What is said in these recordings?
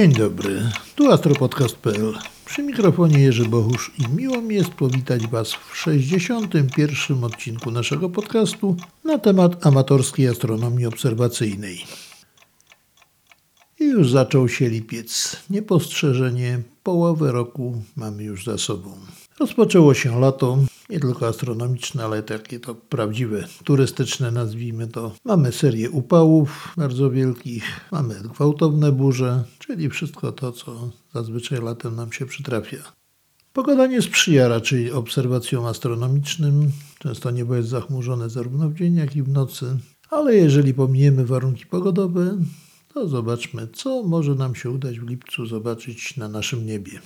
Dzień dobry, tu astropodcast.pl. Przy mikrofonie Jerzy Bohusz i miło mi jest powitać Was w 61. odcinku naszego podcastu na temat amatorskiej astronomii obserwacyjnej. Już zaczął się lipiec. Niepostrzeżenie połowę roku mamy już za sobą. Rozpoczęło się lato, nie tylko astronomiczne, ale takie to prawdziwe, turystyczne nazwijmy to. Mamy serię upałów bardzo wielkich, mamy gwałtowne burze, czyli wszystko to, co zazwyczaj latem nam się przytrafia. Pogoda nie sprzyja raczej obserwacjom astronomicznym. Często niebo jest zachmurzone zarówno w dzień, jak i w nocy. Ale jeżeli pominiemy warunki pogodowe, to zobaczmy, co może nam się udać w lipcu zobaczyć na naszym niebie.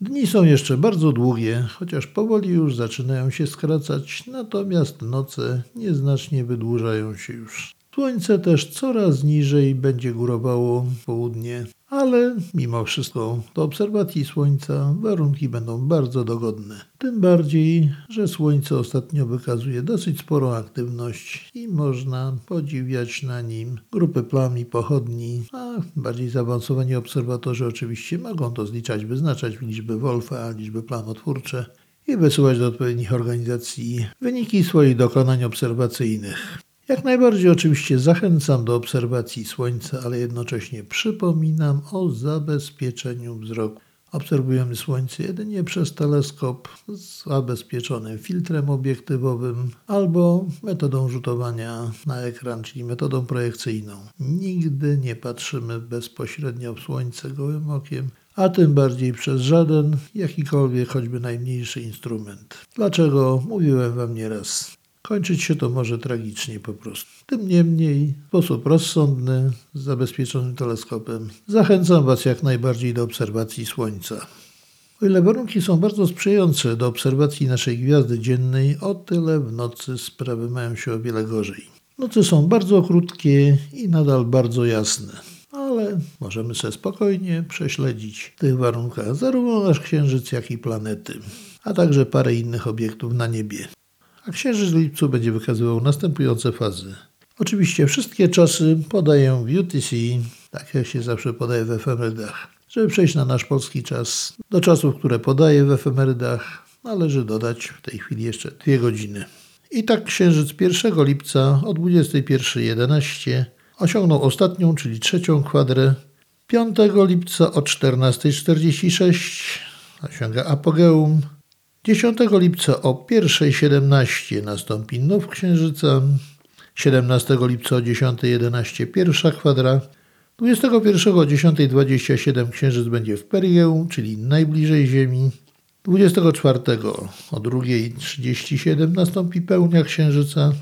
Dni są jeszcze bardzo długie, chociaż powoli już zaczynają się skracać, natomiast noce nieznacznie wydłużają się już. Słońce też coraz niżej będzie górowało południe, ale mimo wszystko do obserwacji Słońca warunki będą bardzo dogodne. Tym bardziej, że Słońce ostatnio wykazuje dosyć sporą aktywność i można podziwiać na nim grupy plam i pochodni, a bardziej zaawansowani obserwatorzy oczywiście mogą to zliczać, wyznaczać liczby Wolfa, liczby planotwórcze i wysyłać do odpowiednich organizacji wyniki swoich dokonań obserwacyjnych. Jak najbardziej oczywiście zachęcam do obserwacji Słońca, ale jednocześnie przypominam o zabezpieczeniu wzroku. Obserwujemy Słońce jedynie przez teleskop z zabezpieczonym filtrem obiektywowym albo metodą rzutowania na ekran, czyli metodą projekcyjną. Nigdy nie patrzymy bezpośrednio w Słońce gołym okiem, a tym bardziej przez żaden, jakikolwiek, choćby najmniejszy instrument. Dlaczego? Mówiłem Wam nieraz. Kończyć się to może tragicznie po prostu. Tym niemniej, w sposób rozsądny, z zabezpieczonym teleskopem, zachęcam Was jak najbardziej do obserwacji Słońca. O ile warunki są bardzo sprzyjające do obserwacji naszej gwiazdy dziennej, o tyle w nocy sprawy mają się o wiele gorzej. Noce są bardzo krótkie i nadal bardzo jasne, ale możemy sobie spokojnie prześledzić w tych warunkach zarówno nasz Księżyc, jak i planety, a także parę innych obiektów na niebie a księżyc w lipcu będzie wykazywał następujące fazy. Oczywiście wszystkie czasy podaję w UTC, tak jak się zawsze podaje w efemerydach. Żeby przejść na nasz polski czas, do czasów, które podaję w efemerydach, należy dodać w tej chwili jeszcze dwie godziny. I tak księżyc 1 lipca o 21.11 osiągnął ostatnią, czyli trzecią kwadrę. 5 lipca o 14.46 osiąga apogeum, 10 lipca o 1.17 nastąpi now księżyca, 17 lipca o 10.11 pierwsza kwadra, 21 o 10.27 księżyc będzie w Perigeu, czyli najbliżej Ziemi, 24 o 2.37 nastąpi pełnia księżyca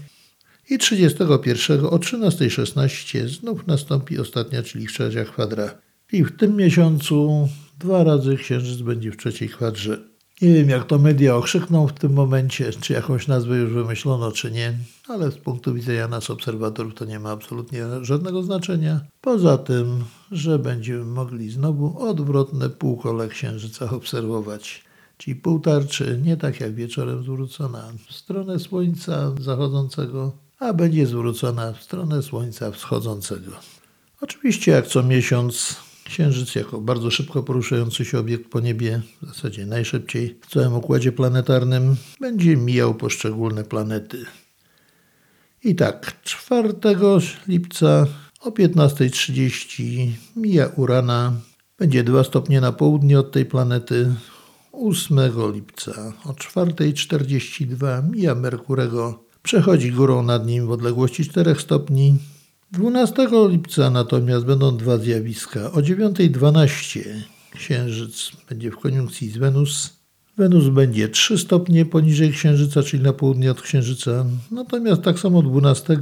i 31 o 13.16 znów nastąpi ostatnia, czyli trzecia kwadra. I w tym miesiącu dwa razy księżyc będzie w trzeciej kwadrze. Nie wiem, jak to media okrzykną w tym momencie, czy jakąś nazwę już wymyślono, czy nie, ale z punktu widzenia nas, obserwatorów, to nie ma absolutnie żadnego znaczenia. Poza tym, że będziemy mogli znowu odwrotne półkole księżyca obserwować. Czyli półtarczy nie tak jak wieczorem zwrócona w stronę słońca zachodzącego, a będzie zwrócona w stronę słońca wschodzącego. Oczywiście, jak co miesiąc, Księżyc jako bardzo szybko poruszający się obiekt po niebie, w zasadzie najszybciej w całym układzie planetarnym, będzie mijał poszczególne planety. I tak, 4 lipca o 15.30 mija Urana, będzie 2 stopnie na południe od tej planety. 8 lipca o 4.42 mija Merkurego, przechodzi górą nad nim w odległości 4 stopni 12 lipca natomiast będą dwa zjawiska. O 9.12 Księżyc będzie w koniunkcji z Wenus. Wenus będzie 3 stopnie poniżej Księżyca, czyli na południe od Księżyca. Natomiast tak samo 12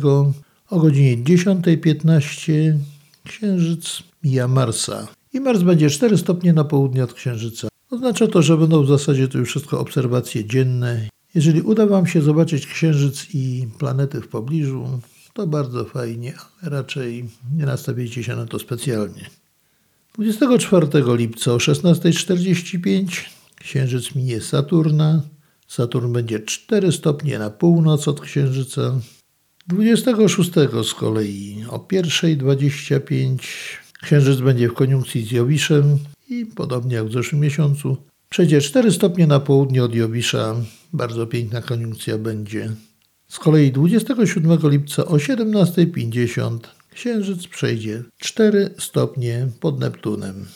o godzinie 10.15 Księżyc mija Marsa. I Mars będzie 4 stopnie na południe od Księżyca. Oznacza to, że będą w zasadzie to już wszystko obserwacje dzienne. Jeżeli uda Wam się zobaczyć Księżyc i planety w pobliżu, to bardzo fajnie, ale raczej nie nastawiajcie się na to specjalnie. 24 lipca o 16.45 Księżyc minie Saturna. Saturn będzie 4 stopnie na północ od Księżyca. 26 z kolei o 1.25 Księżyc będzie w koniunkcji z Jowiszem i podobnie jak w zeszłym miesiącu przejdzie 4 stopnie na południe od Jowisza. Bardzo piękna koniunkcja będzie. Z kolei 27 lipca o 17.50 Księżyc przejdzie 4 stopnie pod Neptunem.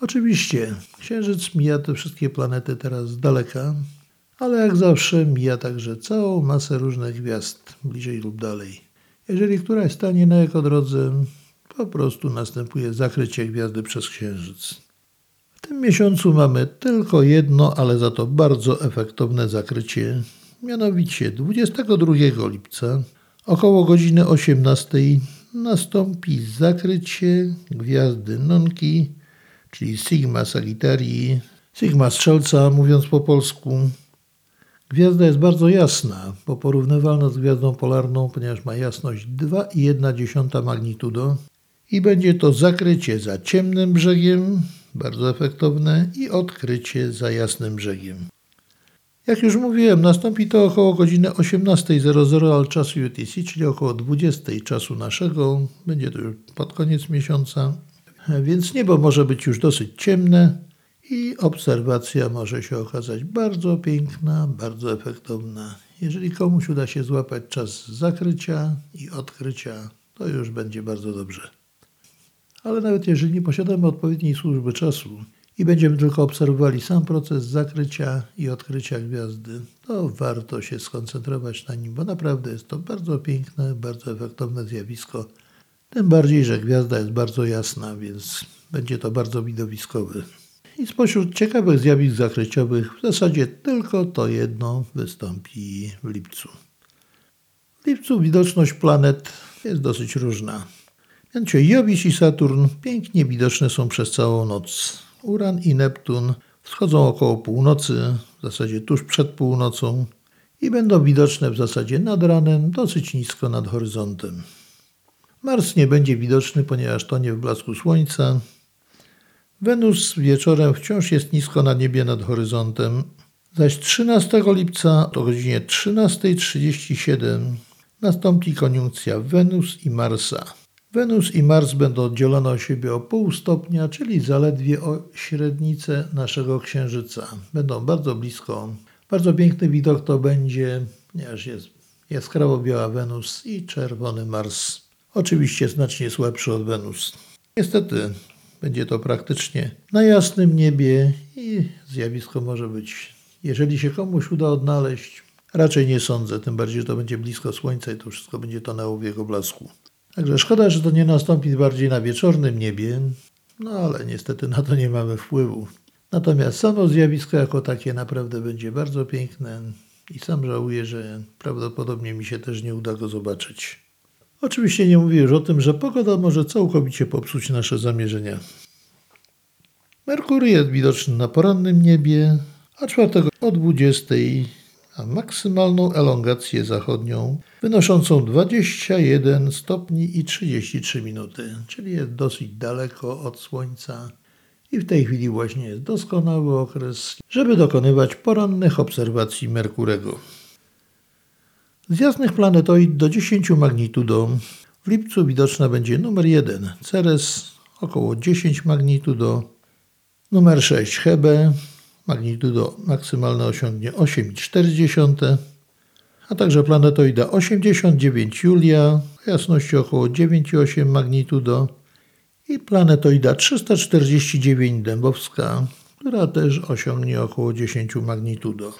Oczywiście, Księżyc mija te wszystkie planety teraz z daleka, ale jak zawsze mija także całą masę różnych gwiazd, bliżej lub dalej. Jeżeli któraś stanie na jego drodze, po prostu następuje zakrycie gwiazdy przez Księżyc. W tym miesiącu mamy tylko jedno, ale za to bardzo efektowne zakrycie, mianowicie 22 lipca około godziny 18 nastąpi zakrycie gwiazdy Nonki, czyli Sigma Sagittarii, Sigma Strzelca, mówiąc po polsku. Gwiazda jest bardzo jasna, bo porównywalna z gwiazdą polarną, ponieważ ma jasność 2,1 magnitudo i będzie to zakrycie za ciemnym brzegiem, bardzo efektowne, i odkrycie za jasnym brzegiem. Jak już mówiłem, nastąpi to około godziny 18.00 al czasu UTC, czyli około 20.00 czasu naszego. Będzie to już pod koniec miesiąca, więc niebo może być już dosyć ciemne i obserwacja może się okazać bardzo piękna, bardzo efektowna. Jeżeli komuś uda się złapać czas zakrycia i odkrycia, to już będzie bardzo dobrze. Ale nawet jeżeli nie posiadamy odpowiedniej służby czasu i będziemy tylko obserwowali sam proces zakrycia i odkrycia gwiazdy, to warto się skoncentrować na nim, bo naprawdę jest to bardzo piękne, bardzo efektowne zjawisko. Tym bardziej, że gwiazda jest bardzo jasna, więc będzie to bardzo widowiskowe. I spośród ciekawych zjawisk zakryciowych w zasadzie tylko to jedno wystąpi w lipcu. W lipcu widoczność planet jest dosyć różna. Mianowicie Jowisz i Saturn pięknie widoczne są przez całą noc. Uran i Neptun wschodzą około północy, w zasadzie tuż przed północą i będą widoczne w zasadzie nad ranem, dosyć nisko nad horyzontem. Mars nie będzie widoczny, ponieważ tonie w blasku Słońca. Wenus wieczorem wciąż jest nisko na niebie nad horyzontem, zaś 13 lipca o godzinie 13.37 nastąpi koniunkcja Wenus i Marsa. Wenus i Mars będą oddzielone od siebie o pół stopnia, czyli zaledwie o średnicę naszego Księżyca. Będą bardzo blisko. Bardzo piękny widok to będzie, ponieważ jest jaskrawo biała Wenus i czerwony Mars. Oczywiście znacznie słabszy od Wenus. Niestety będzie to praktycznie na jasnym niebie i zjawisko może być, jeżeli się komuś uda odnaleźć, raczej nie sądzę, tym bardziej, że to będzie blisko Słońca i to wszystko będzie tonęło w jego blasku. Także szkoda, że to nie nastąpi bardziej na wieczornym niebie, no ale niestety na to nie mamy wpływu. Natomiast samo zjawisko jako takie naprawdę będzie bardzo piękne i sam żałuję, że prawdopodobnie mi się też nie uda go zobaczyć. Oczywiście nie mówię już o tym, że pogoda może całkowicie popsuć nasze zamierzenia. Merkury jest widoczny na porannym niebie, a 4 o 20 a maksymalną elongację zachodnią wynoszącą 21 stopni i 33 minuty, czyli jest dosyć daleko od Słońca. I w tej chwili właśnie jest doskonały okres, żeby dokonywać porannych obserwacji Merkurego. Z jasnych planetoid do 10 magnitudo w lipcu widoczna będzie numer 1 Ceres około 10 magnitudo, numer 6 Hebe magnitudo maksymalne osiągnie 8,4, a także planetoida 89 Julia o jasności około 9,8 magnitudo i planetoida 349 Dębowska, która też osiągnie około 10 magnitudo.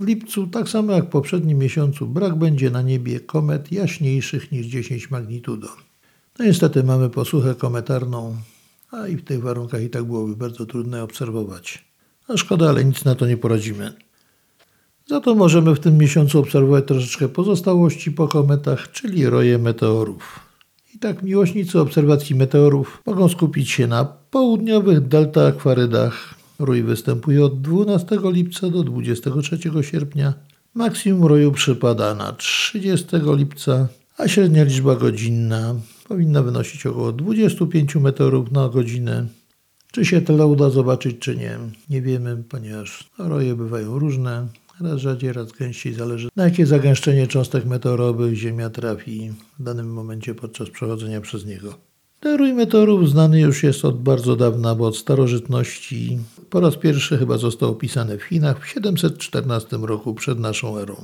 W lipcu, tak samo jak w poprzednim miesiącu, brak będzie na niebie komet jaśniejszych niż 10 magnitudo. No niestety mamy posłuchę kometarną, a i w tych warunkach i tak byłoby bardzo trudne obserwować. No szkoda, ale nic na to nie poradzimy. Za to możemy w tym miesiącu obserwować troszeczkę pozostałości po kometach, czyli roje meteorów. I tak miłośnicy obserwacji meteorów mogą skupić się na południowych delta akwarydach. Rój występuje od 12 lipca do 23 sierpnia. Maksimum roju przypada na 30 lipca, a średnia liczba godzinna powinna wynosić około 25 meteorów na godzinę. Czy się tyle uda zobaczyć, czy nie, nie wiemy, ponieważ roje bywają różne, raz rzadziej, raz gęściej, zależy na jakie zagęszczenie cząstek meteorowych Ziemia trafi w danym momencie podczas przechodzenia przez niego. Ten rój meteorów znany już jest od bardzo dawna, bo od starożytności. Po raz pierwszy chyba został opisany w Chinach w 714 roku przed naszą erą.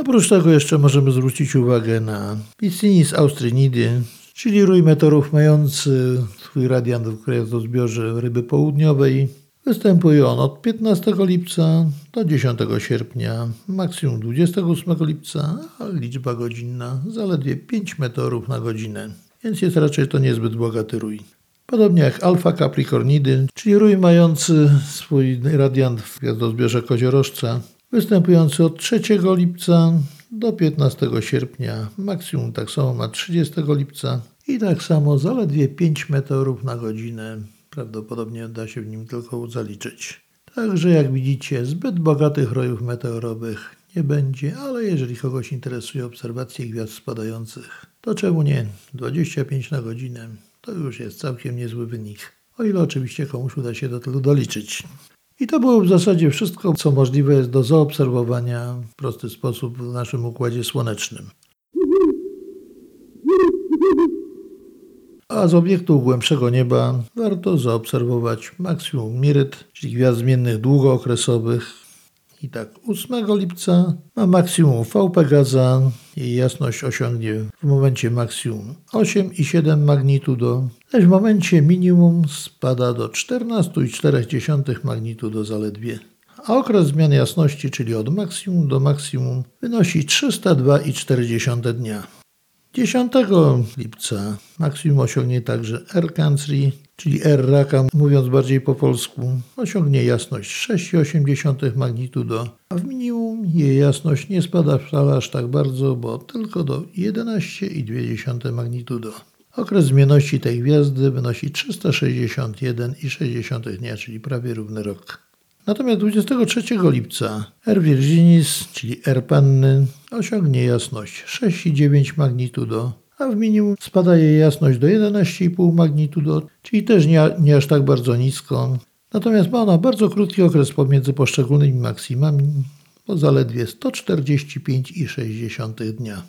Oprócz tego jeszcze możemy zwrócić uwagę na Piscinis austrinidy, czyli rój meteorów mający swój radiant w gwiazdozbiorze ryby południowej. Występuje on od 15 lipca do 10 sierpnia, maksimum 28 lipca, a liczba godzinna zaledwie 5 meteorów na godzinę, więc jest raczej to niezbyt bogaty rój. Podobnie jak Alfa Capricornidy, czyli rój mający swój radiant w gwiazdozbiorze koziorożca, występujący od 3 lipca do 15 sierpnia, maksimum tak samo ma 30 lipca i tak samo zaledwie 5 meteorów na godzinę. Prawdopodobnie da się w nim tylko zaliczyć. Także jak widzicie, zbyt bogatych rojów meteorowych nie będzie, ale jeżeli kogoś interesuje obserwacje gwiazd spadających, to czemu nie? 25 na godzinę to już jest całkiem niezły wynik. O ile oczywiście komuś uda się do tego doliczyć. I to było w zasadzie wszystko, co możliwe jest do zaobserwowania w prosty sposób w naszym układzie słonecznym. A z obiektów głębszego nieba warto zaobserwować maksimum Miryt, czyli gwiazd zmiennych długookresowych. I tak 8 lipca ma maksimum V Pegaza. Jej jasność osiągnie w momencie maksimum 8,7 magnitudo, lecz w momencie minimum spada do 14,4 magnitudo zaledwie. A okres zmian jasności, czyli od maksimum do maksimum, wynosi 302,4 dnia. 10 lipca maksimum osiągnie także R Cancri, czyli R raka, mówiąc bardziej po polsku, osiągnie jasność 6,8 magnitudo, a w minimum jej jasność nie spada wcale aż tak bardzo, bo tylko do 11,2 magnitudo. Okres zmienności tej gwiazdy wynosi 361,6 dnia, czyli prawie równy rok. Natomiast 23 lipca R Virginis, czyli R Panny, osiągnie jasność 6,9 magnitudo, a w minimum spada jej jasność do 11,5 magnitudo, czyli też nie, nie aż tak bardzo nisko. Natomiast ma ona bardzo krótki okres pomiędzy poszczególnymi maksimami, bo zaledwie 145,6 dnia.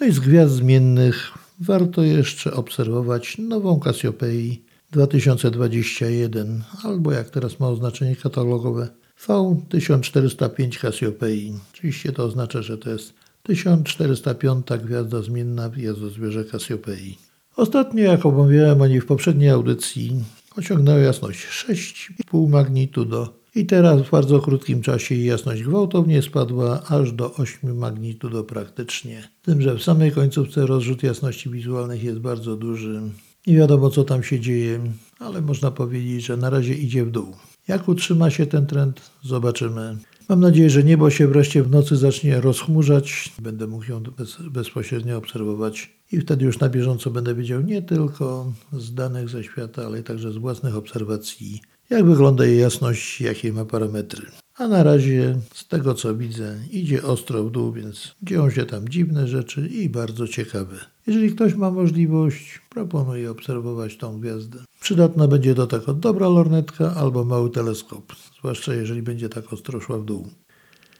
No i z gwiazd zmiennych warto jeszcze obserwować nową Kasiopei 2021, albo jak teraz ma oznaczenie katalogowe V1405 Cassiopeii. Oczywiście to oznacza, że to jest 1405 gwiazda zmienna w gwiazdozbierze Cassiopeii. Ostatnio, jak omawiałem o niej w poprzedniej audycji, osiągnęła jasność 6,5 magnitudo i teraz w bardzo krótkim czasie jasność gwałtownie spadła aż do 8 magnitudo praktycznie. Tym, że w samej końcówce rozrzut jasności wizualnych jest bardzo duży. Nie wiadomo, co tam się dzieje, ale można powiedzieć, że na razie idzie w dół. Jak utrzyma się ten trend, zobaczymy. Mam nadzieję, że niebo się wreszcie w nocy zacznie rozchmurzać. Będę mógł ją bez, bezpośrednio obserwować i wtedy już na bieżąco będę wiedział nie tylko z danych ze świata, ale także z własnych obserwacji, jak wygląda jej jasność, jakie ma parametry. A na razie, z tego co widzę, idzie ostro w dół, więc dzieją się tam dziwne rzeczy i bardzo ciekawe. Jeżeli ktoś ma możliwość, proponuję obserwować tą gwiazdę. Przydatna będzie do tego dobra lornetka albo mały teleskop, zwłaszcza jeżeli będzie tak ostro szła w dół.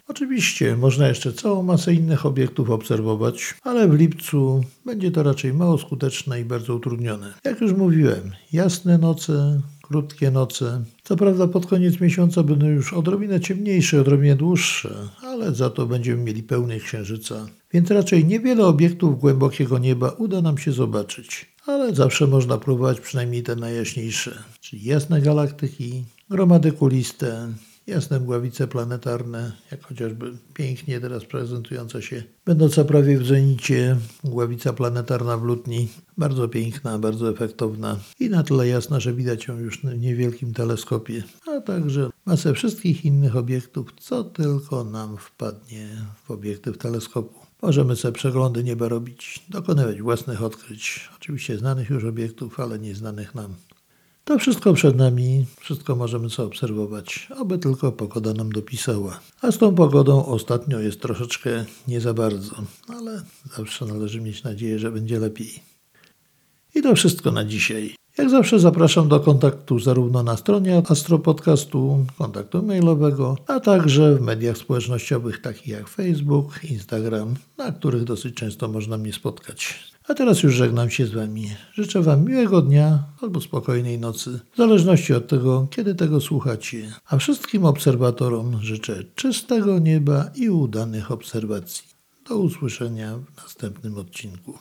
Oczywiście można jeszcze całą masę innych obiektów obserwować, ale w lipcu będzie to raczej mało skuteczne i bardzo utrudnione. Jak już mówiłem, jasne noce, krótkie noce. Co prawda pod koniec miesiąca będą już odrobinę ciemniejsze, odrobinę dłuższe, ale za to będziemy mieli pełny księżyca. Więc raczej niewiele obiektów głębokiego nieba uda nam się zobaczyć. Ale zawsze można próbować przynajmniej te najjaśniejsze, czyli jasne galaktyki, gromady kuliste, jasne mgławice planetarne, jak chociażby pięknie teraz prezentująca się, będąca prawie w zenicie mgławica planetarna w Lutni. Bardzo piękna, bardzo efektowna i na tyle jasna, że widać ją już w niewielkim teleskopie, a także masę wszystkich innych obiektów, co tylko nam wpadnie w obiektyw teleskopu. Możemy sobie przeglądy nieba robić, dokonywać własnych odkryć, oczywiście znanych już obiektów, ale nieznanych nam. To wszystko przed nami, wszystko możemy sobie obserwować, aby tylko pogoda nam dopisała. A z tą pogodą ostatnio jest troszeczkę nie za bardzo, ale zawsze należy mieć nadzieję, że będzie lepiej. I to wszystko na dzisiaj. Jak zawsze zapraszam do kontaktu zarówno na stronie Astropodcastu, kontaktu mailowego, a także w mediach społecznościowych takich jak Facebook, Instagram, na których dosyć często można mnie spotkać. A teraz już żegnam się z Wami. Życzę Wam miłego dnia albo spokojnej nocy, w zależności od tego, kiedy tego słuchacie. A wszystkim obserwatorom życzę czystego nieba i udanych obserwacji. Do usłyszenia w następnym odcinku.